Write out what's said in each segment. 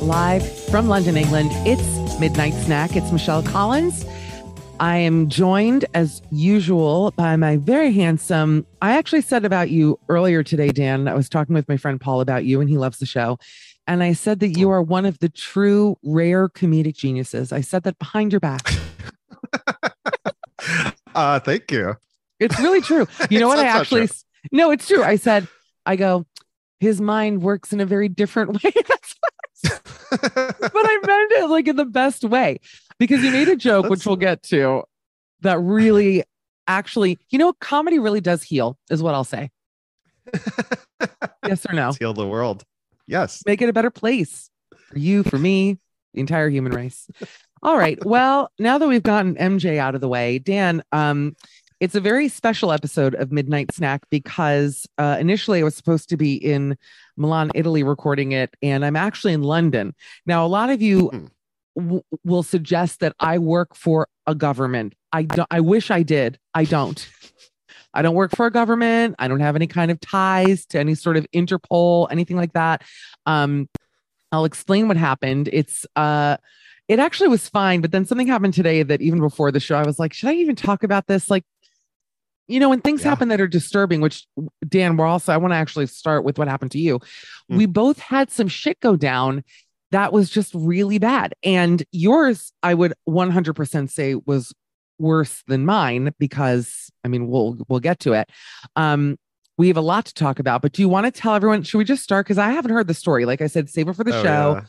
Live from London, England. It's Midnight Snack. It's Michelle Collins. I am joined as usual by my very handsome. I actually said about you earlier today, Dan. I was talking with my friend Paul about you, and he loves the show. And I said that you are one of the true rare comedic geniuses. I said that behind your back. uh, thank you. It's really true. You know what? I actually, no, it's true. I said, I go, his mind works in a very different way. That's what. but I meant it like in the best way because you made a joke, which we'll get to, that really actually, you know, comedy really does heal, is what I'll say. yes or no? Let's heal the world. Yes. Make it a better place for you, for me, the entire human race. All right. Well, now that we've gotten MJ out of the way, Dan, um, it's a very special episode of Midnight Snack because uh, initially I was supposed to be in Milan, Italy, recording it, and I'm actually in London. Now, a lot of you Hmm. w- will suggest that I work for a government. I don't. I wish I did. I don't. I don't work for a government. I don't have any kind of ties to any sort of Interpol, anything like that. Um, I'll explain what happened. It's uh it actually was fine, but then something happened today that even before the show, I was like, should I even talk about this? Like, you know, when things Yeah. happen that are disturbing, which Dan, we're also, I want to actually start with what happened to you. Mm. We both had some shit go down that was just really bad. And yours, I would 100% say was worse than mine because I mean, we'll we'll get to it. Um we have a lot to talk about, but do you want to tell everyone? Should we just start? Because I haven't heard the story. Like I said, save it for the Oh, show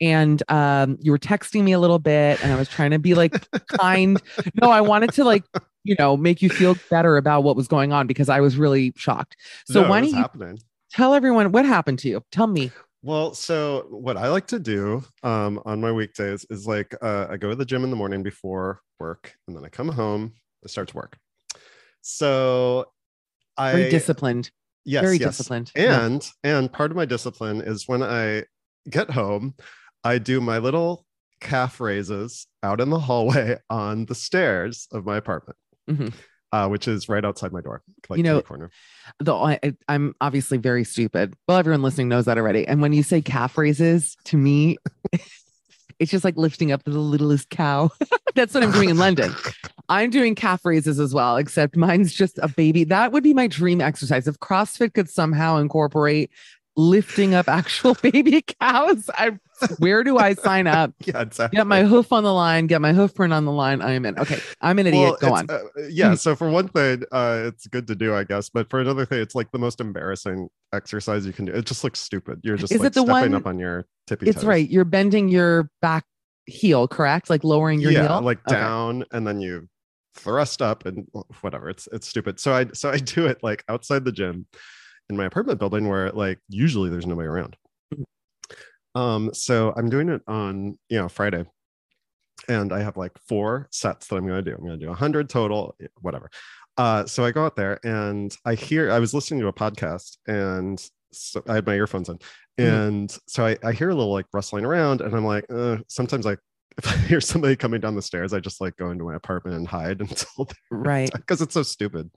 yeah. and um, you were texting me a little bit and i was trying to be like kind no i wanted to like you know make you feel better about what was going on because i was really shocked so No, why don't you happening? tell everyone what happened to you tell me Well, so what I like to do um, on my weekdays is like uh, I go to the gym in the morning before work, and then I come home, I start to work. So I very disciplined yes, very yes. disciplined. Yeah. And and part of my discipline is when I get home, I do my little calf raises out in the hallway on the stairs of my apartment. Mhm. uh, which is right outside my door, like You know- kitty corner. Though I, I- I'm obviously very stupid. Well, everyone listening knows that already. And when you say calf raises, to me, it's just like lifting up the littlest cow. That's what I'm doing in London. I'm doing calf raises as well, except mine's just a baby. That would be my dream exercise. If CrossFit could somehow incorporate lifting up actual baby cows, I where do I sign up? Yeah, exactly. Get my hoof on the line, get my hoof print on the line. I am in. Okay. I'm an idiot. Go on. uh, yeah. So for one thing, uh, it's good to do, I guess. But for another thing, it's like the most embarrassing exercise you can do. It just looks stupid. You're just Is like it the stepping one- up on your tippy It's toes. right. You're bending your back heel, correct? Like lowering your yeah, heel. like Okay. down, and then you thrust up and whatever. It's it's stupid. So I so I do it like outside the gym in my apartment building where like usually there's nobody around. Um, so I'm doing it on you know Friday, and I have like four sets that I'm going to do. I'm going to do 100 total, whatever. Uh, so I go out there and I hear I was listening to a podcast and so I had my earphones in, and so I, I hear a little like rustling around, and I'm like, uh, sometimes I if I hear somebody coming down the stairs, I just like go into my apartment and hide until Right. because it's so stupid.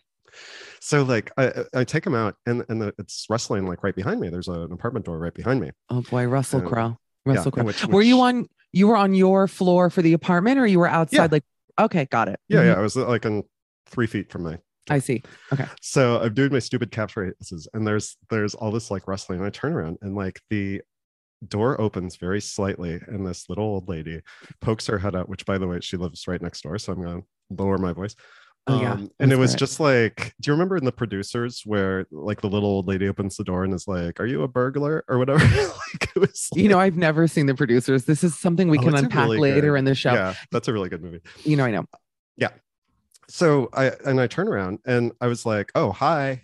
So like I, I take him out and and the, it's rustling like right behind me. There's an apartment door right behind me. Oh boy, Russell Um, Crowe. yeah, Russell Crowe. which- were you on you were on your floor for the apartment or you were outside Yeah. like okay, got it. Yeah, Mhm. yeah. I was like on three feet from my I see. Okay. So I'm doing my stupid calf raises, and there's there's all this like rustling, and I turn around and like the door opens very slightly, and this little old lady pokes her head out. Which, by the way, she lives right next door, so I'm gonna lower my voice. Oh, yeah. Um, and it was it. just like, do you remember in the producers where like the little old lady opens the door and is like, "Are you a burglar?" or whatever? like it was. You know, I've never seen the producers. This is something we Oh, can unpack really later good- in the show. Yeah, that's a really good movie. You know, I know. Yeah. So I and I turn around and I was like, "Oh, hi,"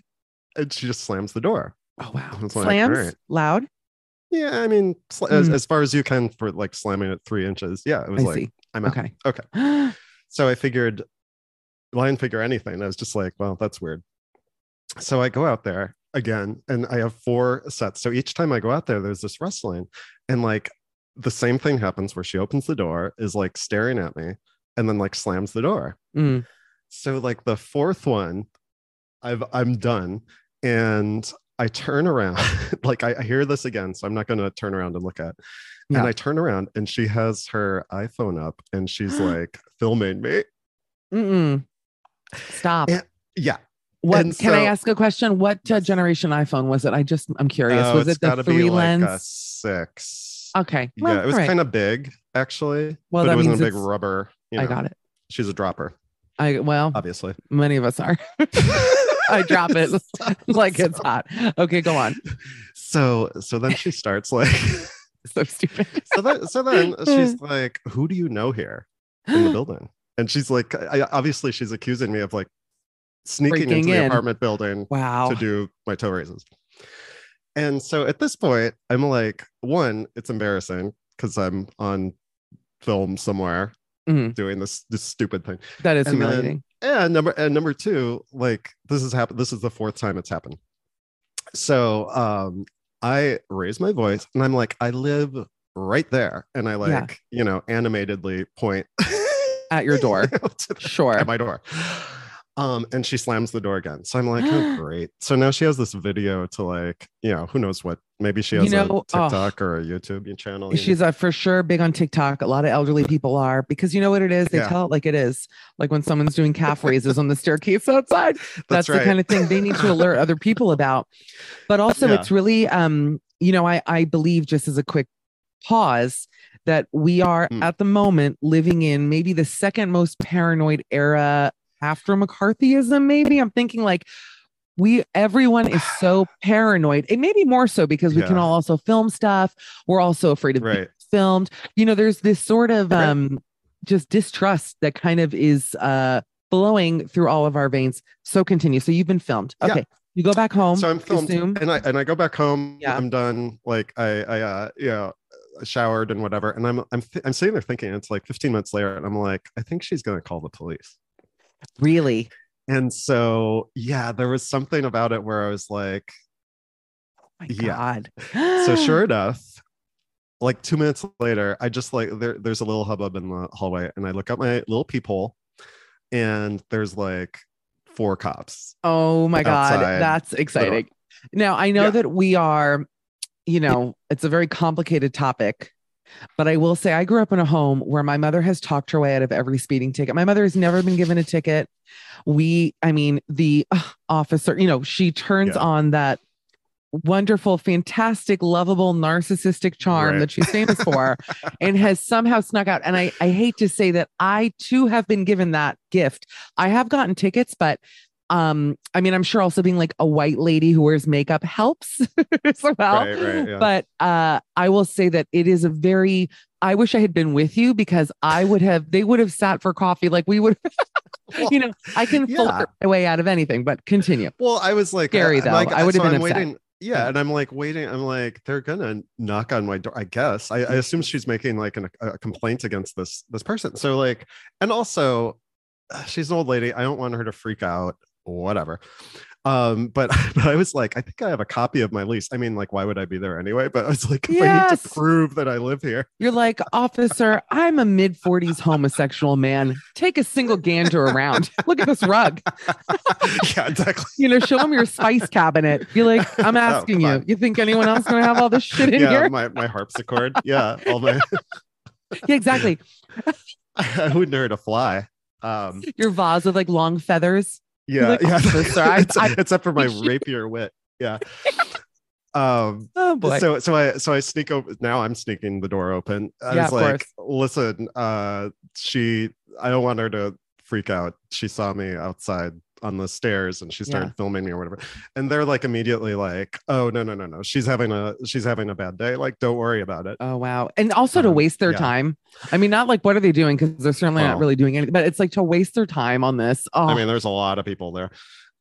and she just slams the door. Oh wow. It's like, Slams all right. loud. Yeah, I mean, sl- as, Mm. as far as you can for like slamming it three inches. Yeah, it was I like, see. I'm out. Okay. Okay. So I figured, well, I didn't figure anything. I was just like, well, that's weird. So I go out there again, and I have four sets. So each time I go out there, there's this wrestling, and like the same thing happens where she opens the door, is like staring at me, and then like slams the door. Mm. So like the fourth one, I've I'm done, and I turn around, like I, I hear this again, so I'm not going to turn around and look at. Yeah. And I turn around, and she has her iPhone up, and she's like filming me. Mm-mm. Stop. Yeah. Yeah, what and can I ask a question? What uh, generation iPhone was it? I just I'm curious. Oh, was it the gotta three be like lens? a six. Okay. yeah, it was kind of big actually, Well, but that it wasn't a big rubber. You I got it. She's a dropper, I well, obviously. many of us are. I drop it like it's hot. Okay, go on. So so then she starts like So stupid. so then so then she's like, "Who do you know here in the building?" And she's like, I, obviously she's accusing me of like sneaking Breaking into the in. apartment building Wow. to do my toe raises. And so at this point, I'm like, one, it's embarrassing because I'm on film somewhere Mhm. doing this this stupid thing. That is And then- humiliating. And number and number two, like this has happened. This is the fourth time it's happened. So um I raise my voice and I'm like, I live right there. And I like, Yeah. you know, animatedly point At your door. Sure. at my door. Um, and she slams the door again. So I'm like, oh, great. So now she has this video to like, you know, who knows what? Maybe she You has know, a oh. TikTok or a YouTube channel. you? She's uh, for sure big on TikTok. A lot of elderly people are because you know what it is. They Yeah. tell it like it is. Like when someone's doing calf raises on the staircase outside. That's, the right. kind of thing they need to alert other people about. But also, Yeah. it's really, um, you know, I I believe just as a quick pause that we are Mm. at the moment living in maybe the second most paranoid era after McCarthyism. Maybe I'm thinking like we everyone is so paranoid. It may be more so because we can all also film stuff. We're also afraid of being Right. filmed. You know, there's this sort of Right. um just distrust that kind of is uh flowing through all of our veins. So continue. So you've been filmed. Yeah. Okay. You go back home. so I'm filmed assume. and I and I go back home. Yeah. I'm done. Like I I uh know showered and whatever. And I'm I'm th- I'm sitting there thinking it's like 15 minutes later, and I'm like, I think she's gonna call the police. Really? And so yeah, there was something about it where I was like, oh my Yeah. God. so sure enough like two minutes later i just like there, there's a little hubbub in the hallway and i look out my little peephole and there's like four cops. Oh my God. That's exciting. Now, I know Yeah. that we are, you know, it's a very complicated topic, but I will say I grew up in a home where my mother has talked her way out of every speeding ticket. My mother has never been given a ticket. We, I mean, the uh, officer, you know, she turns Yeah. on that wonderful, fantastic, lovable, narcissistic charm Right. that she's famous for and has somehow snuck out. And I, I hate to say that I too have been given that gift. I have gotten tickets, but um, I mean, I'm sure also being like a white lady who wears makeup helps as well. Right, right, yeah. But uh, I will say that it is a very. I wish I had been with you because I would have. They would have sat for coffee like we would. you know, I can yeah. filter my way out of anything. But continue. Well, I was like, Scary, uh, though. like, I would have so been I'm upset. waiting. Yeah, and I'm like waiting. I'm like, they're gonna knock on my door. I guess. I, I assume she's making like an, a complaint against this this person. So like, and also, uh, she's an old lady. I don't want her to freak out. Whatever. Um, but but I was like, I think I have a copy of my lease. I mean, like, why would I be there anyway? But I was like, if I need to prove that I live here. You're like, officer, I'm a mid 40s homosexual man. Take a single gander around. Look at this rug. yeah, exactly. You know, show him your spice cabinet. Be like, I'm asking come you. You think anyone else gonna have all this shit in Yeah, here? my, my harpsichord. Yeah, all my Yeah, exactly. I wouldn't her to fly. Um, Your vase with like long feathers. Yeah, like, yeah. "Officer, I- It's- I except for my rapier wit. Yeah. Um. Oh boy. So so I so I sneak over. Now I'm sneaking the door open. I Yeah, was like, listen, uh, she. I don't want her to freak out. She saw me outside on the stairs and she started Yeah. filming me or whatever. And they're like immediately like, oh no no no no, she's having a she's having a bad day. Like don't worry about it. Oh wow. And also to Um, waste their yeah. time. I mean, not like what are they doing? Because they're certainly not Oh. really doing anything, but it's like to waste their time on this. Oh I mean, there's a lot of people there.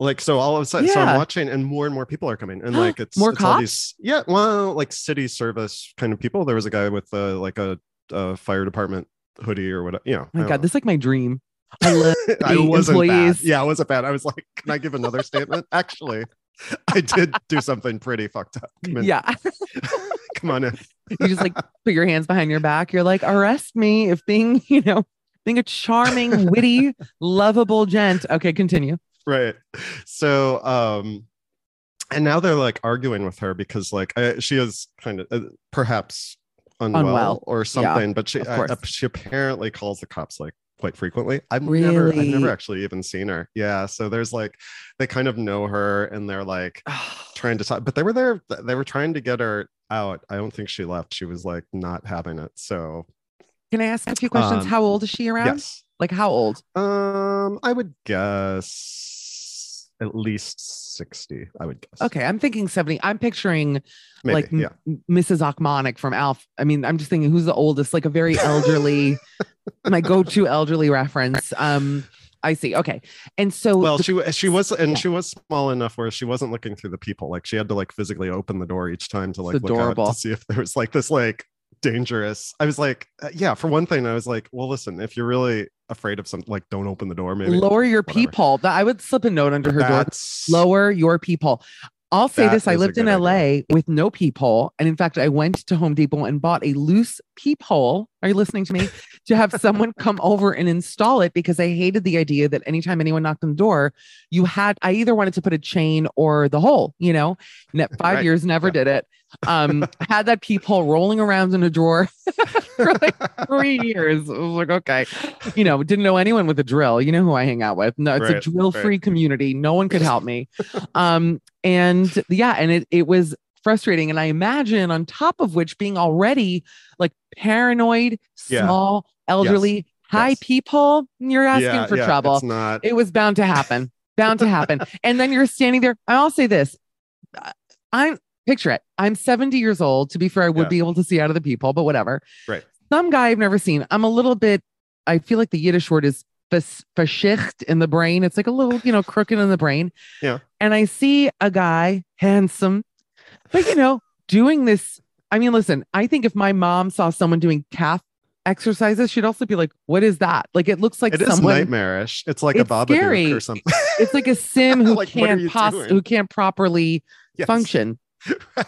Like so, all of a sudden, so I'm watching, and more and more people are coming, and like it's More it's all these, yeah, well, like city service kind of people. There was a guy with uh, like a, a fire department hoodie or whatever. You know, Oh my god, don't this is like my dream. I love. I wasn't employees. bad. Yeah, I wasn't bad. I was like, can I give another statement? Actually, I did do something pretty fucked up. Come Yeah. come on in. you just like put your hands behind your back. You're like, arrest me if being, you know, being a charming, witty, lovable gent. Okay, continue. right so um and now they're like arguing with her because like I, she is kind of uh, perhaps unwell, Unwell. or something but she I- uh, she apparently calls the cops like quite frequently. I've never i've never actually even seen her. Yeah so there's like they kind of know her and they're like trying to talk but they were there they were trying to get her out. I don't think she left. She was like not having it so. Can I ask a few questions? Um, how old is she around? yes. Like how old? um i would guess at least 60 i would guess Okay, I'm thinking 70. I'm picturing Maybe, like yeah m- Mrs. Ochmonek from Alf. I mean, I'm just thinking who's the oldest, like a very elderly, my go-to elderly reference. Um, I see. Okay. And so well the- she she was and yeah. she was small enough where she wasn't looking through the people like she had to like physically open the door each time to like look out to see if there was like this like dangerous i was like uh, yeah for one thing i was like well listen if you're really afraid of something like don't open the door maybe lower your whatever. peephole. That I would slip a note under her door. Lower your peephole. I'll say this: I lived in LA idea. with no peephole, and in fact, I went to Home Depot and bought a loose peephole. Are you listening to me? to have someone come over and install it because I hated the idea that anytime anyone knocked on the door, you had. I either wanted to put a chain or the hole. You know, five Right. years never Yeah. did it. Um, had that peephole rolling around in a drawer for like three years. I was like, okay, you know, didn't know anyone with a drill. You know who I hang out with. No, it's a drill free community. No one could help me. Um, and yeah, and it it was frustrating. And I imagine on top of which being already like paranoid, Yeah. small, elderly, high Yes. people, you're asking yeah, for yeah, trouble. not It was bound to happen. bound to happen. And then you're standing there. I'll say this. I'm picture it. I'm 70 years old. To be fair, I would Yeah. be able to see out of the people, but whatever. Right. Some guy I've never seen. I'm a little bit, I feel like the Yiddish word is faschicht in the brain. It's like a little, you know, crooked in the brain. Yeah. And I see a guy, handsome, but you know, doing this. I mean, listen, I think if my mom saw someone doing calf exercises, she'd also be like, what is that? Like, it looks like it is someone nightmarish it's like It's a babadook or something it's like a sim who Like, can't doing? who can't properly Yes. function.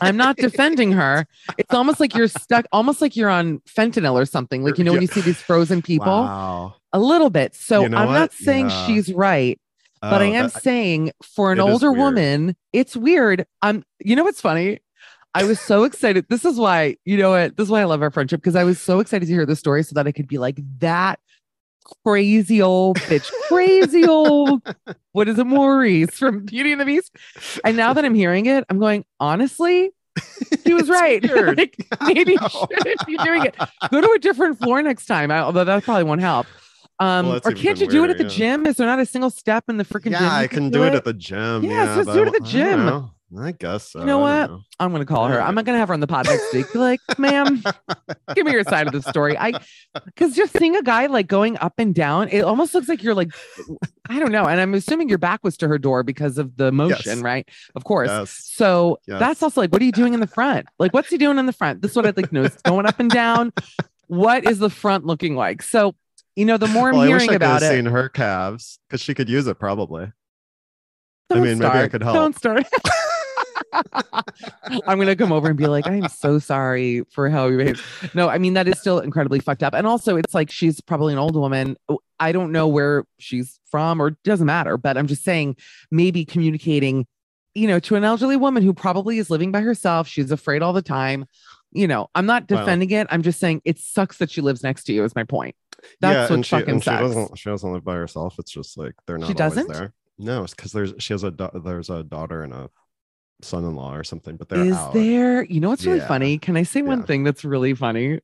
I'm not defending her. It's almost like you're stuck, almost like you're on fentanyl or something. Like you know when you see these frozen people, wow a little bit. So You know I'm not saying Yeah. she's right, but I Oh, am that- saying for an older woman, it's weird. I'm, you know what's funny? I was so excited. This is why, you know what? This is why I love our friendship because I was so excited to hear the story so that I could be like, that crazy old bitch, crazy old, what is it, Maurice from Beauty and the Beast? And now that I'm hearing it, I'm going, honestly, he was right. like, maybe you shouldn't be doing it. Go to a different floor next time, I- although that probably won't help. Um, Well, or can't you do it at the yeah. gym? Is there not a single step in the freaking gym? yeah, you I can do it at the gym. Yeah, Yeah, so but do it at the gym. I guess so. You know what? know. I'm gonna call her. I'm not gonna have her on the pod next week. Like, ma'am, give me your side of the story. I because just seeing a guy like going up and down, it almost looks like you're like, I don't know. And I'm assuming your back was to her door because of the motion, Yes. right? Of course. Yes. So Yes. that's also like, what are you doing in the front? Like, what's he doing in the front? This is what I'd like to know. Is it going up and down? What is the front looking like? So, you know, the more I'm Well, I wish hearing I could about it, seen her calves because she could use it probably. I don't mean, maybe I could help. Don't start. I'm gonna come over and be like, I'm so sorry for how you behaved. No, I mean that is still incredibly fucked up. And also, it's like she's probably an old woman. Oh, I don't know where she's from, or doesn't matter. But I'm just saying, maybe communicating, you know, to an elderly woman who probably is living by herself. She's afraid all the time. You know, I'm not defending it. I'm just saying it sucks that she lives next to you. Is my point. That's yeah, what she, fucking and she sucks. doesn't. She doesn't live by herself. It's just like they're not She doesn't? there. No, it's because there's she has a da- there's a daughter and a son-in-law or something, but they're Is out. there? You know what's really Yeah. funny? Can I say one Yeah. thing that's really funny?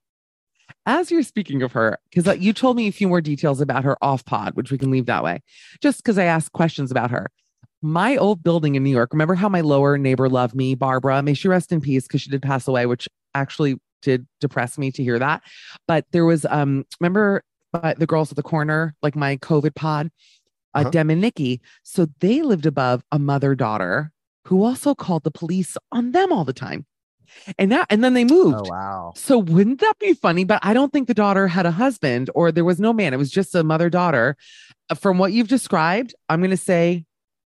As you're speaking of her, because you told me a few more details about her off pod, which we can leave that way, just because I asked questions about her. My old building in New York, remember how my lower neighbor loved me, Barbara? May she rest in peace because she did pass away, which actually did depress me to hear that. But there was, um, remember uh, the girls at the corner, like my COVID pod, uh, Uh-huh. Dem and Nikki. So they lived above a mother daughter who also called the police on them all the time. And that, and then they moved. Oh wow. So wouldn't that be funny? But I don't think the daughter had a husband or there was no man. It was just a mother daughter. Uh, From what you've described, I'm going to say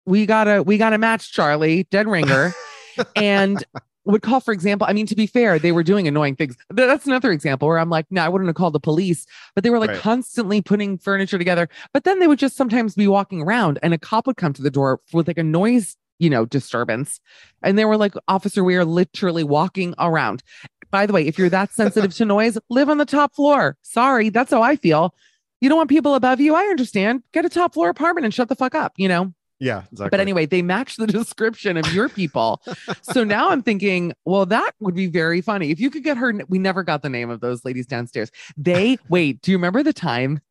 we got to we got to match Charlie, dead ringer, and would call for example. I mean, to be fair, they were doing annoying things. That's another example where I'm like, no, I wouldn't have called the police, but they were like Right. constantly putting furniture together. But then they would just sometimes be walking around, and a cop would come to the door with like a noise, you know, disturbance, and they were like, "Officer, we are literally walking around." By the way, if you're that sensitive to noise, live on the top floor. Sorry, that's how I feel. You don't want people above you. I understand. Get a top floor apartment and shut the fuck up, you know? Yeah, exactly. But anyway, they match the description of your people. so now I'm thinking, well, that would be very funny. If you could get her, we never got the name of those ladies downstairs. They, wait, do you remember the time?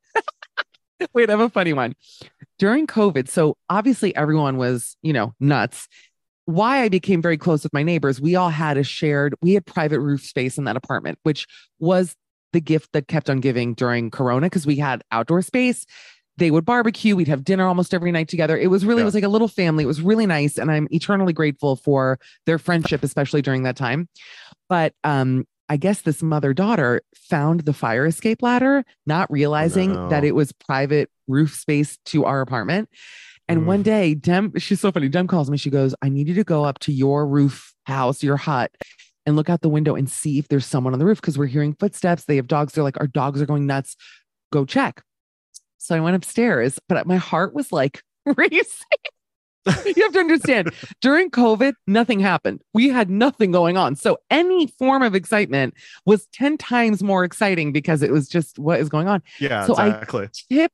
wait, I have a funny one. During COVID, so obviously everyone was, you know, nuts. Why I became very close with my neighbors, we all had a shared, we had private roof space in that apartment, which was the gift that kept on giving during Corona because we had outdoor space. They would barbecue we'd have dinner almost every night together. It was really it was like a little family. It was really nice and i'm eternally grateful for their friendship especially during that time. But um i guess this mother daughter found the fire escape ladder not realizing that it was private roof space to our apartment. And one Mm. day dem she's so funny dem calls me. She goes i need you to go up to your roof house your hut and look out the window and see if there's someone on the roof because we're hearing footsteps. They have dogs. They're like our dogs are going nuts. Go check. So I went upstairs, but my heart was like racing. you have to understand, during COVID, nothing happened. We had nothing going on. So any form of excitement was 10 times more exciting because it was just what is going on. yeah, so I- exactly. Tip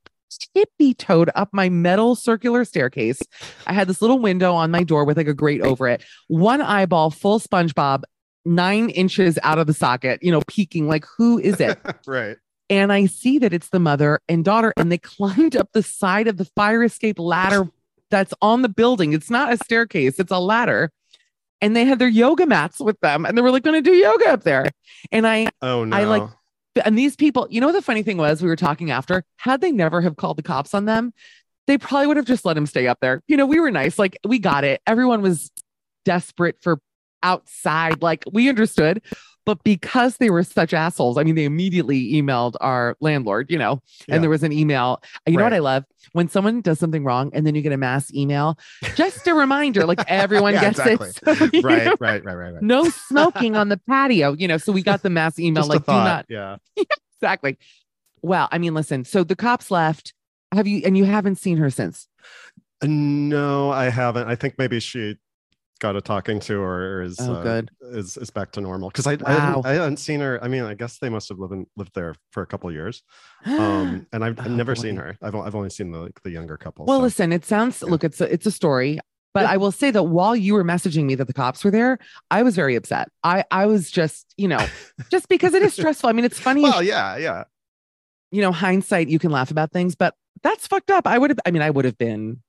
tippy toed up my metal circular staircase. I had this little window on my door with like a grate over it. One eyeball, full SpongeBob, nine inches out of the socket, you know, peeking like, who is it? right. and I see that it's the mother and daughter, and they climbed up the side of the fire escape ladder that's on the building. It's not a staircase, it's a ladder. And they had their yoga mats with them, and they were like going to do yoga up there. And I, Oh no. I like- and these people, you know, the funny thing was, we were talking after, had they never have called the cops on them, they probably would have just let him stay up there. You know, we were nice, like we got it. Everyone was desperate for outside, like we understood. But because they were such assholes, I mean, they immediately emailed our landlord, you know, Yeah. and there was an email. You know what I love? When someone does something wrong and then you get a mass email, just a reminder, like everyone Yeah, gets exactly. it. So, right, know, right, right, right, right. No smoking on the patio, you know. So we got the mass email, like, do not Yeah. exactly. Well, I mean, listen, so the cops left. Have you and you haven't seen her since? No, I haven't. I think maybe she got a talking to or is Oh, uh, good. is is back to normal because I, I, Wow. hadn't, I hadn't seen her. I mean, I guess they must have lived in, lived there for a couple of years. Um, and I've, I've Oh, never seen her. I've, o- I've only seen the like, the younger couple. Well, so- listen, it sounds Yeah. look, it's a it's a story. But Yeah. I will say that while you were messaging me that the cops were there, I was very upset. I I was just, you know, just because it is stressful. I mean, it's funny, well, yeah, yeah. you know, hindsight, you can laugh about things, but that's fucked up. I would have, I mean, I would have been.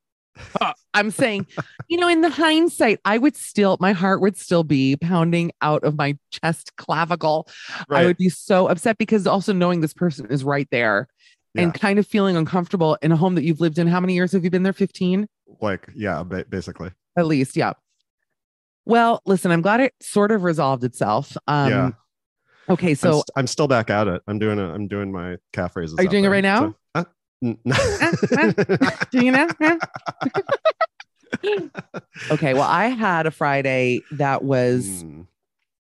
I'm saying, you know, in the hindsight, I would still, my heart would still be pounding out of my chest clavicle. I would be so upset because also knowing this person is right there and kind of feeling uncomfortable in a home that you've lived in. How many years have you been there? 15 like yeah, ba- basically. at least. Yeah. Well, listen, I'm glad it sort of resolved itself. Um, yeah. Okay. I'm, So, st- I'm still back at it. I'm doing it. I'm doing my calf raises. Are you doing it right now? so- n- no. do you know? Okay. Well, I had a Friday that was, Mm,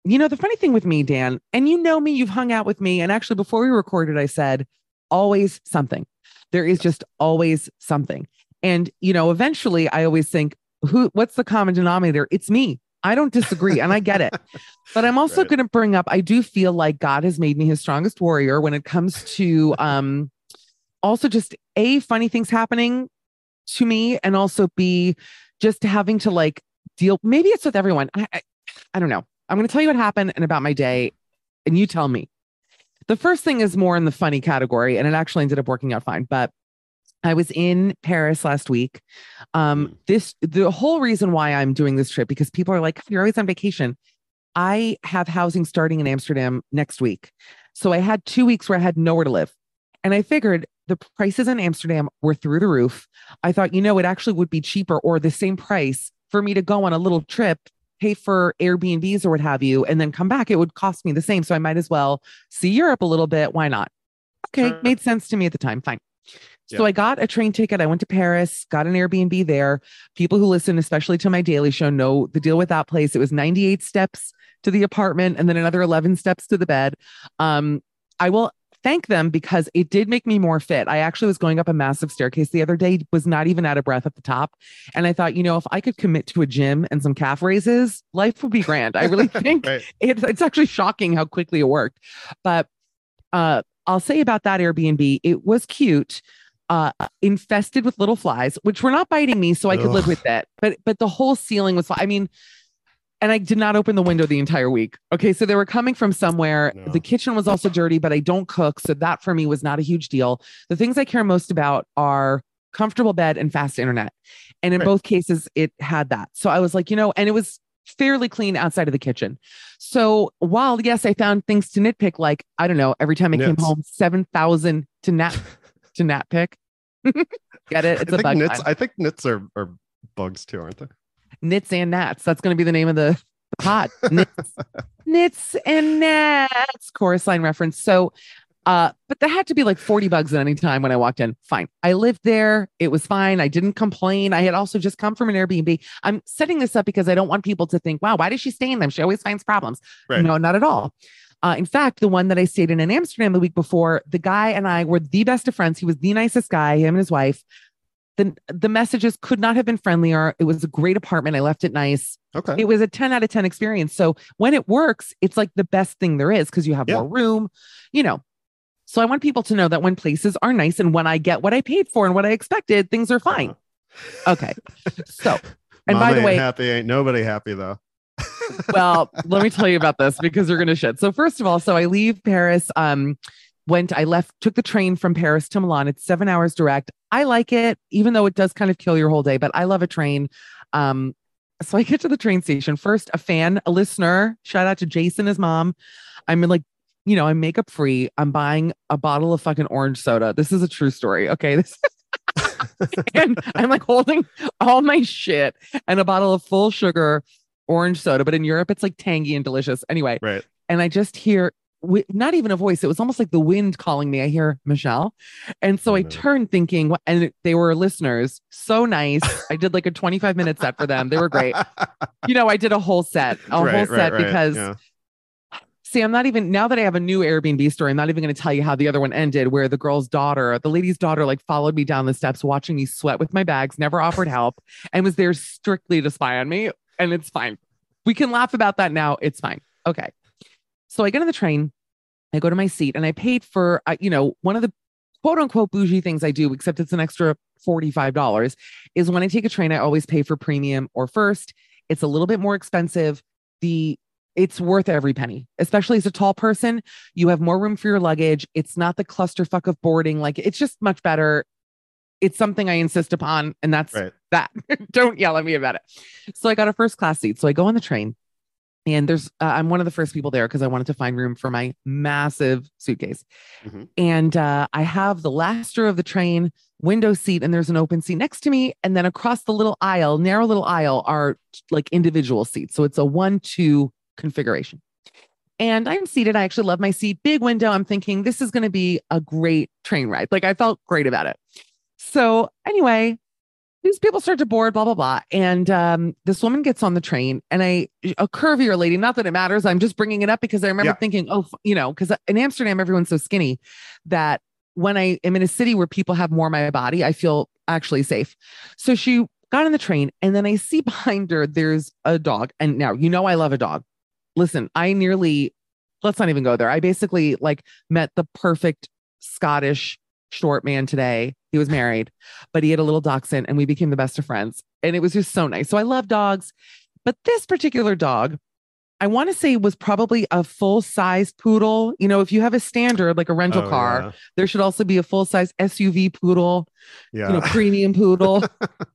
you know, the funny thing with me, Dan, and you know me, you've hung out with me. And actually, before we recorded, I said, always something. There is just always something. And, you know, eventually I always think, who, what's the common denominator? It's me. I don't disagree and I get it. But I'm also Right. going to bring up, I do feel like God has made me his strongest warrior when it comes to um also just A, funny things happening to me, and also B, just having to like deal. Maybe it's with everyone. I, I, I don't know. I'm going to tell you what happened and about my day, and you tell me. The first thing is more in the funny category, and it actually ended up working out fine. But I was in Paris last week. Um, Mm. this the whole reason why I'm doing this trip because people are like, you're always on vacation. I have housing starting in Amsterdam next week. So I had two weeks where I had nowhere to live. And I figured the prices in Amsterdam were through the roof. I thought, you know, it actually would be cheaper or the same price for me to go on a little trip, pay for Airbnbs or what have you, and then come back. It would cost me the same. So I might as well see Europe a little bit. Why not? Okay. Sure. Made sense to me at the time. Fine. So Yeah. I got a train ticket. I went to Paris, got an Airbnb there. People who listen, especially to my daily show, know the deal with that place. It was 98 steps to the apartment and then another 11 steps to the bed. Um, I will thank them because it did make me more fit. I actually was going up a massive staircase the other day, was not even out of breath at the top. And I thought, you know, if I could commit to a gym and some calf raises, life would be grand. I really think right. it's it's actually shocking how quickly it worked. But uh, I'll say about that Airbnb, it was cute, uh, infested with little flies, which were not biting me, so I could live with it. But but the whole ceiling was. I mean. And I did not open the window the entire week. Okay. So they were coming from somewhere. No. The kitchen was also dirty, but I don't cook. So that for me was not a huge deal. The things I care most about are comfortable bed and fast internet. And in Right. both cases, it had that. So I was like, you know, and it was fairly clean outside of the kitchen. So while yes, I found things to nitpick, like I don't know, every time I came home, seven thousand to nap, to nap pick. Get it? It's I a think bug. nits. I think nits are, are bugs too, aren't they? Nits and Nats. That's going to be the name of the, pot. pod. Nits, nits and Nats Chorus line reference. So, uh, but there had to be like 40 bugs at any time when I walked in. Fine. I lived there. It was fine. I didn't complain. I had also just come from an Airbnb. I'm setting this up because I don't want people to think, wow, why does she stay in them? She always finds problems. Right. No, not at all. Uh, in fact, the one that I stayed in in Amsterdam the week before, the guy and I were the best of friends. He was the nicest guy, him and his wife. The, the messages could not have been friendlier. It was a great apartment. I left it nice. Okay. It was a 10 out of 10 experience. So when it works, it's like the best thing there is because you have Yeah. more room, you know. So I want people to know that when places are nice and when I get what I paid for and what I expected, things are fine. Okay. So, and Mama by the way, happy ain't nobody happy though. well, let me tell you about this because you're gonna shit. So first of all, so I leave Paris. Um, went I left, took the train from Paris to Milan. It's seven hours direct. I like it, even though it does kind of kill your whole day, but I love a train. Um, so I get to the train station. First, a fan, a listener, shout out to Jason, his mom. I'm like, you know, I'm makeup free. I'm buying a bottle of fucking orange soda. This is a true story. Okay. This and I'm like holding all my shit and a bottle of full sugar orange soda, but in Europe it's like tangy and delicious. Anyway, Right. and I just hear not even a voice. It was almost like the wind calling me. I hear Michelle, and so I mm-hmm. turned thinking, and they were listeners, so nice. I did like a 25 minute set for them. They were great. You know, I did a whole set, a whole set because. yeah. See, I'm not even now that I have a new Airbnb story. I'm not even going to tell you how the other one ended, where the girl's daughter, the lady's daughter, like followed me down the steps, watching me sweat with my bags, never offered help, and was there strictly to spy on me. And it's fine. We can laugh about that now. It's fine. Okay. So I get on the train, I go to my seat, and I paid for, uh, you know, one of the quote unquote bougie things I do, except it's an extra $45, is when I take a train, I always pay for premium or first. It's a little bit more expensive. The it's worth every penny, especially as a tall person. You have more room for your luggage. It's not the clusterfuck of boarding. Like it's just much better. It's something I insist upon, and that's Right. that. Don't yell at me about it. So I got a first class seat. So I go on the train, and there's uh, I'm one of the first people there because I wanted to find room for my massive suitcase. Mhm. And uh, I have the last row of the train window seat, and there's an open seat next to me, and then across the little aisle, narrow little aisle, are like individual seats. So it's a one-two configuration. And I'm seated. I actually love my seat. Big window. I'm thinking this is going to be a great train ride. Like I felt great about it. So anyway, these people start to board, blah, blah, blah. And um, this woman gets on the train and I, a curvier lady, not that it matters. I'm just bringing it up because I remember Yeah. thinking, oh, you know, because in Amsterdam, everyone's so skinny that when I am in a city where people have more of my body, I feel actually safe. So she got on the train and then I see behind her, there's a dog. And now, you know, I love a dog. Listen, I nearly, let's not even go there. I basically like met the perfect Scottish short man today. He was married, but he had a little dachshund and we became the best of friends. And it was just so nice. So I love dogs. But this particular dog, I want to say was probably a full size poodle. You know, if you have a standard like a rental Oh, car, there should also be a full size SUV poodle, Yeah. you know, premium poodle.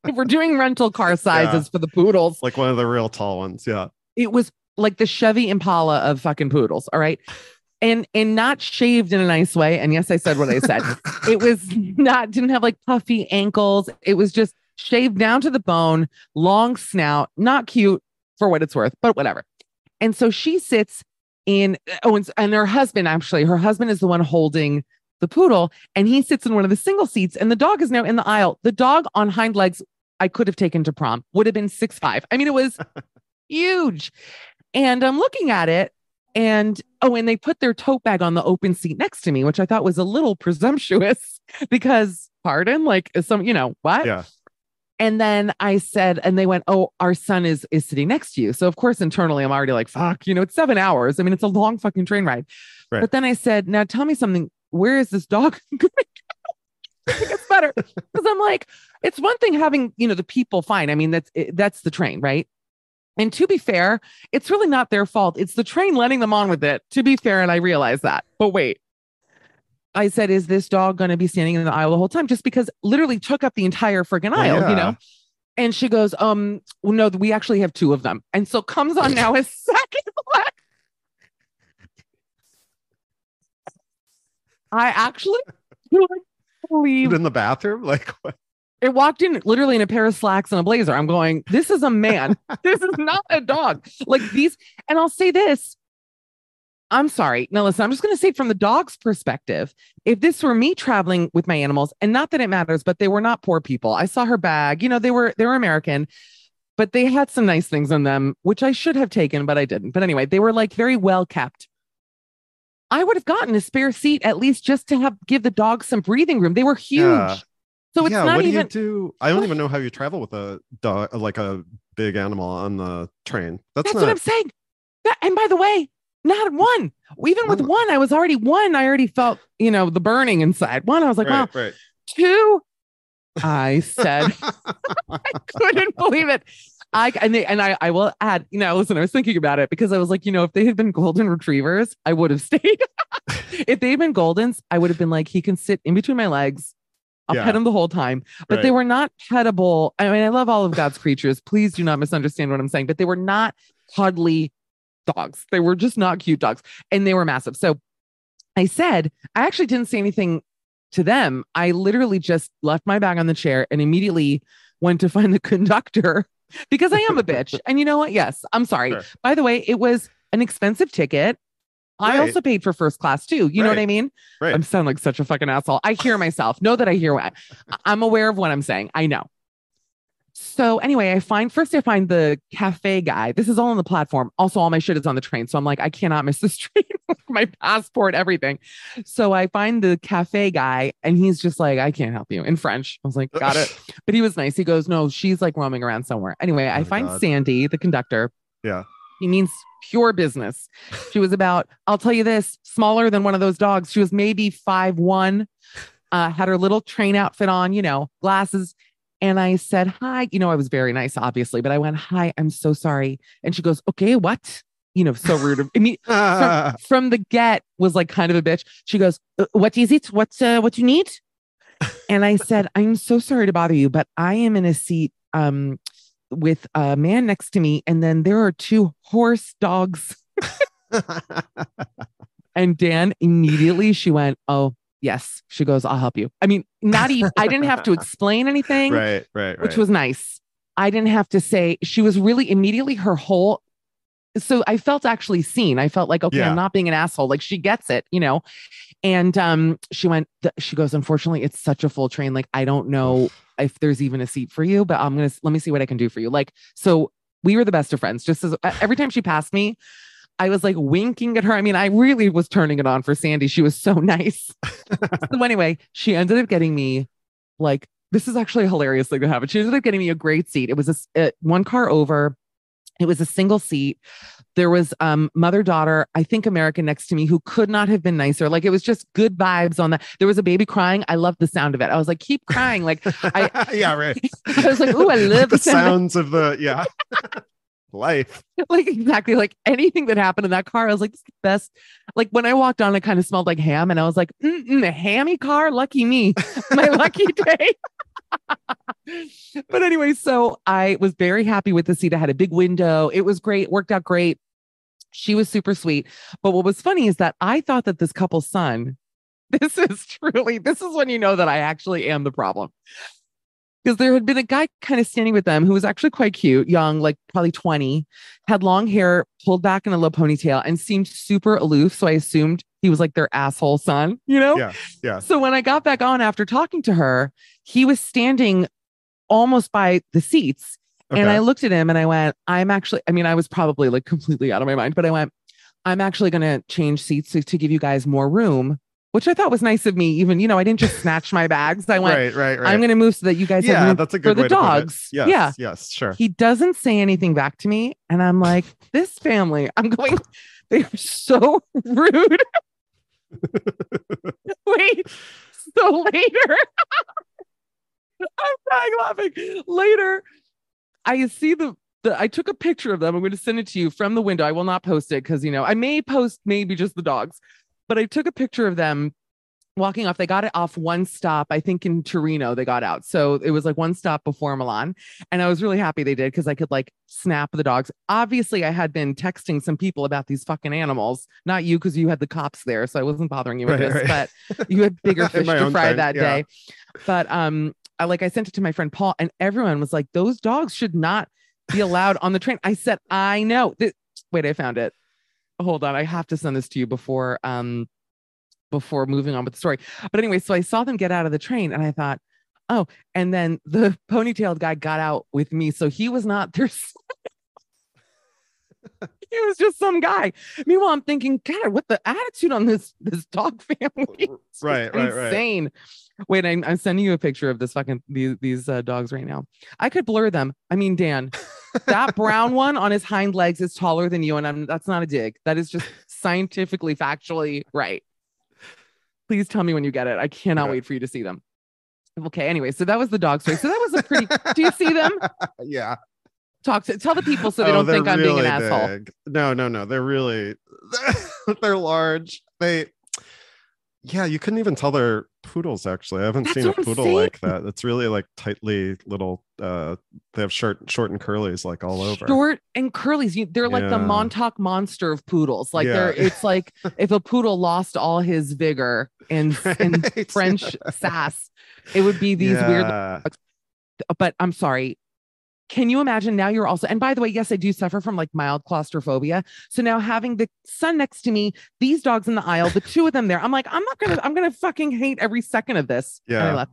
if we're doing rental car sizes for the poodles, like one of the real tall ones. Yeah. it was like the Chevy Impala of fucking poodles. All right. And and not shaved in a nice way. And yes, I said what I said. it was not didn't have like puffy ankles. It was just shaved down to the bone, long snout, not cute for what it's worth, but whatever. And so she sits in oh, and, and her husband actually, her husband is the one holding the poodle, and he sits in one of the single seats, and the dog is now in the aisle. The dog on hind legs, I could have taken to prom, would have been six five. I mean, it was huge. And I'm looking at it, and oh, and they put their tote bag on the open seat next to me, which I thought was a little presumptuous because, pardon, like some, you know, what? Yeah. And then I said, and they went, "Oh, our son is is sitting next to you." So of course, internally, I'm already like, "Fuck," you know, it's seven hours. I mean, it's a long fucking train ride. Right. But then I said, "Now tell me something. Where is this dog going? I think it's better because I'm like, it's one thing having you know the people fine. I mean, that's it, that's the train, right? And to be fair, it's really not their fault. It's the train letting them on with it. To be fair, and I realize that. But wait, I said, is this dog going to be standing in the aisle the whole time? Just because literally took up the entire friggin' aisle, you know? And she goes, um, well, no, we actually have two of them. And so comes on now a second one. I actually believe in the bathroom. Like what? It walked in literally in a pair of slacks and a blazer. I'm going, this is a man. this is not a dog. Like these, and I'll say this. I'm sorry. Now, listen, I'm just going to say from the dog's perspective. If this were me traveling with my animals, and not that it matters, but they were not poor people. I saw her bag. You know, they were they were American, but they had some nice things in them, which I should have taken, but I didn't. But anyway, they were like very well kept. I would have gotten a spare seat at least just to have give the dog some breathing room. They were huge. Yeah. So it's yeah, not what even do you do? I don't even know how you travel with a dog, uh, like a big animal on the train. That's, That's not. what I'm saying. That, and by the way, not one. Even with one, I was already one. I already felt, you know, the burning inside. One, I was like, wow. right, right. Two, I said, I couldn't believe it. I and they, and I I will add, you know, listen, I was thinking about it because I was like, you know, if they had been golden retrievers, I would have stayed. if they had been goldens, I would have been like, he can sit in between my legs. I'll Yeah. pet him the whole time. But they were not pettable. I mean, I love all of God's creatures. Please do not misunderstand what I'm saying, but they were not cuddly dogs. They were just not cute dogs. And they were massive. So I said, I actually didn't say anything to them. I literally just left my bag on the chair and immediately went to find the conductor because I am a bitch. And you know what? Yes, I'm sorry. Sure. By the way, it was an expensive ticket. I also paid for first class too. You know what I mean? Right. I'm sounding like such a fucking asshole. I hear myself. Know that I hear what I'm aware of what I'm saying. I know. So anyway, I find first I find the cafe guy. This is all on the platform. Also, all my shit is on the train. So I'm like, I cannot miss this train. my passport, everything. So I find the cafe guy and he's just like, I can't help you in French. I was like, got it. But he was nice. He goes, No, she's like roaming around somewhere. Anyway, oh I Oh, find God. Sandy, the conductor. Yeah. He means pure business. She was about, I'll tell you this, smaller than one of those dogs. She was maybe five one, uh, had her little train outfit on, you know, glasses. And I said, Hi. You know, I was very nice, obviously, but I went, Hi, I'm so sorry. And she goes, Okay, what? You know, so rude. of- I mean, from, from the get was like kind of a bitch. She goes, "Uh, What is it? What's uh, what you need? And I said, I'm so sorry to bother you, but I am in a seat um with a man next to me, and then there are two horse dogs. And Dan immediately she went, Oh, yes. She goes, I'll help you. I mean, not even I didn't have to explain anything, right, right, right. which was nice. I didn't have to say she was really immediately her whole so I felt actually seen. I felt like, okay, Yeah. I'm not being an asshole. Like she gets it, you know. And um, she went, she goes, unfortunately, it's such a full train. Like, I don't know if there's even a seat for you, but I'm gonna let me see what I can do for you. Like, so we were the best of friends. Just as every time she passed me, I was like winking at her. I mean, I really was turning it on for Sandy. She was so nice. so anyway, she ended up getting me like this is actually a hilarious thing to happen. She ended up getting me a great seat. It was a, s- uh, one car over. It was a single seat. There was um mother daughter, I think American next to me, who could not have been nicer. Like it was just good vibes on that. There was a baby crying. I loved the sound of it. I was like, keep crying. Like I, yeah, right. I was like, ooh, I love the the sounds of the yeah life. like exactly like anything that happened in that car. I was like, this is the best. Like when I walked on, it kind of smelled like ham, and I was like, Mm-mm, a hammy car, lucky me, my lucky day. but anyway, so I was very happy with the seat. I had a big window. It was great. Worked out great. She was super sweet. But what was funny is that I thought that this couple's son, this is truly, this is when you know that I actually am the problem. Because there had been a guy kind of standing with them who was actually quite cute, young, like probably 20, had long hair pulled back in a low ponytail and seemed super aloof. So I assumed he was like their asshole son, you know? Yeah, yeah. So when I got back on after talking to her, he was standing almost by the seats. And I looked at him and I went, I'm actually, I mean, I was probably like completely out of my mind, but I went, I'm actually going to change seats to, to give you guys more room, which I thought was nice of me. Even, you know, I didn't just snatch my bags. I went, right, right, right. I'm going to move so that you guys have yeah, that's a good for the way to put it. dogs. Yes, Yeah. yes, sure. He doesn't say anything back to me. And I'm like, this family, I'm going, they are so rude. Wait, so later, I'm dying laughing. Later, I see the, the, I took a picture of them. I'm going to send it to you from the window. I will not post it because, you know, I may post maybe just the dogs, but I took a picture of them walking off. They got it off one stop, I think in Torino, they got out. So it was like one stop before Milan. And I was really happy they did because I could like snap the dogs. Obviously, I had been texting some people about these fucking animals, not you because you had the cops there. So I wasn't bothering you with Right, this, right. but you had bigger fish to fry time, that yeah. day. But um, I like I sent it to my friend Paul, and everyone was like, those dogs should not be allowed on the train. I said, I know. Wait, I found it. Hold on, I have to send this to you before um before moving on with the story. But anyway, so I saw them get out of the train and I thought, oh, and then the ponytailed guy got out with me. So he was not their son. He was just some guy. Meanwhile, I'm thinking, God, what the attitude on this this dog family? Right, right, right. insane. Wait, I'm, I'm sending you a picture of this fucking these these uh, dogs right now. I could blur them. I mean, Dan, that brown one on his hind legs is taller than you, and I'm that's not a dig. That is just scientifically, factually right. Please tell me when you get it. I cannot Okay. wait for you to see them. Okay. Anyway, so that was the dog story. So that was a pretty. do you see them? yeah. Talk to tell the people so they Oh, don't think I'm being an really asshole. No, no, no. They're really they're large. They yeah, you couldn't even tell they're poodles actually. I haven't That's seen a poodle like that. It's really like tightly little uh they have short short and curlies like all over. Short and curlies. You, they're like the Montauk monster of poodles. Like they're. It's like if a poodle lost all his vigor and and French sass, it would be these weird. Yeah. But I'm sorry. Can you imagine now you're also, and by the way, yes, I do suffer from like mild claustrophobia. So now having the son next to me, these dogs in the aisle, the two of them there, I'm like, I'm not gonna, I'm gonna fucking hate every second of this. Yeah.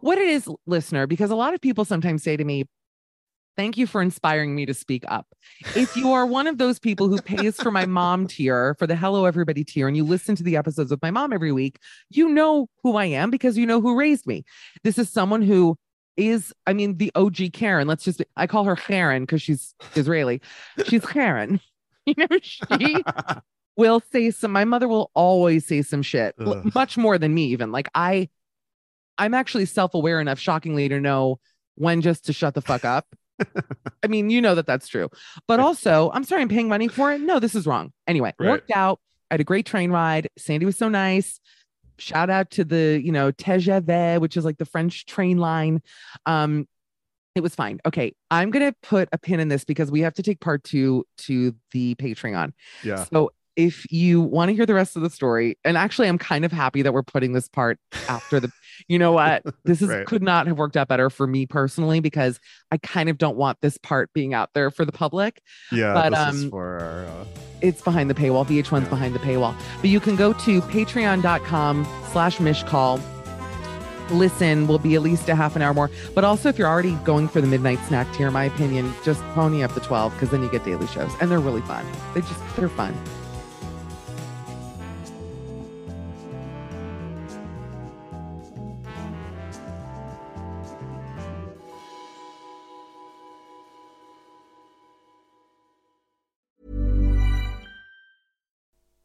What it is, listener, because a lot of people sometimes say to me, Thank you for inspiring me to speak up. If you are one of those people who pays for my mom tier, for the Hello Everybody tier, and you listen to the episodes with my mom every week, you know who I am because you know who raised me. This is someone who is, I mean, the OG Karen. Let's just, I call her Karen because she's Israeli. She's Karen. You know, she will say some, my mother will always say some shit, Ugh. much more than me, even. Like, I, I'm actually self aware enough, shockingly, to know when just to shut the fuck up. I mean, you know that that's true. But also, I'm sorry, I'm paying money for it. No, this is wrong. Anyway, Right. worked out. I had a great train ride. Sandy was so nice. Shout out to the, you know, TGV, which is like the French train line. Um, it was fine. Okay, I'm gonna put a pin in this because we have to take part two to the Patreon. Yeah. So if you want to hear the rest of the story, and actually, I'm kind of happy that we're putting this part after the. You know what? This is Right. could not have worked out better for me personally because I kind of don't want this part being out there for the public. Yeah. But, um, for our, uh, It's behind the paywall. VH1's Yeah. behind the paywall. But you can go to patreon.com slash michcoll. Listen, will be at least a half an hour more. But also, if you're already going for the midnight snack tier, in my opinion, just pony up the 12 because then you get daily shows and they're really fun. They just, they're fun.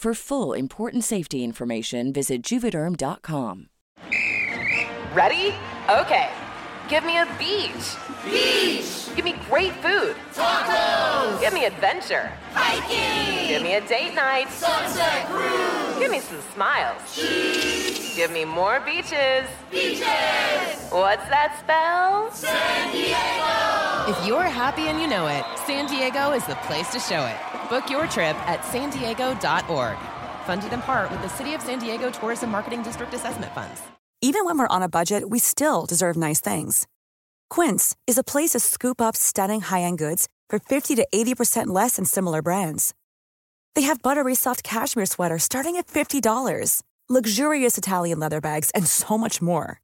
For full important safety information, visit juvederm.com. Ready? Okay. Give me a beach. Beach. Give me great food. Tacos. Give me adventure. Hiking. Give me a date night. Sunset cruise. Give me some smiles. Cheese. Give me more beaches. Beaches. What's that spell? San Diego! If you're happy and you know it, San Diego is the place to show it. Book your trip at san diego.org. Funded in part with the City of San Diego Tourism Marketing District Assessment Funds. Even when we're on a budget, we still deserve nice things. Quince is a place to scoop up stunning high-end goods for 50 to 80% less than similar brands. They have buttery soft cashmere sweaters starting at $50, luxurious Italian leather bags, and so much more.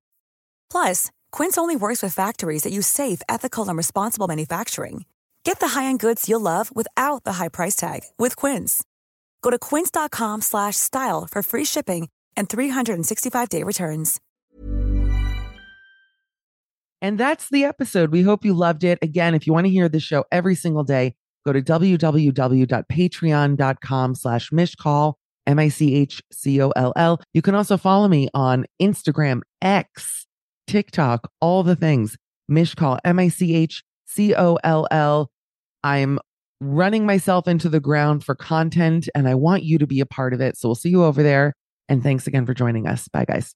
Plus, Quince only works with factories that use safe, ethical, and responsible manufacturing. Get the high-end goods you'll love without the high price tag with Quince. Go to quince.com slash style for free shipping and 365-day returns. And that's the episode. We hope you loved it. Again, if you want to hear the show every single day, go to www.patreon.com slash michcoll, M-I-C-H-C-O-L-L. You can also follow me on Instagram, X, TikTok, all the things. Michcoll, M-I-C-H-C-O-L-L. I'm running myself into the ground for content and I want you to be a part of it. So we'll see you over there. And thanks again for joining us. Bye, guys.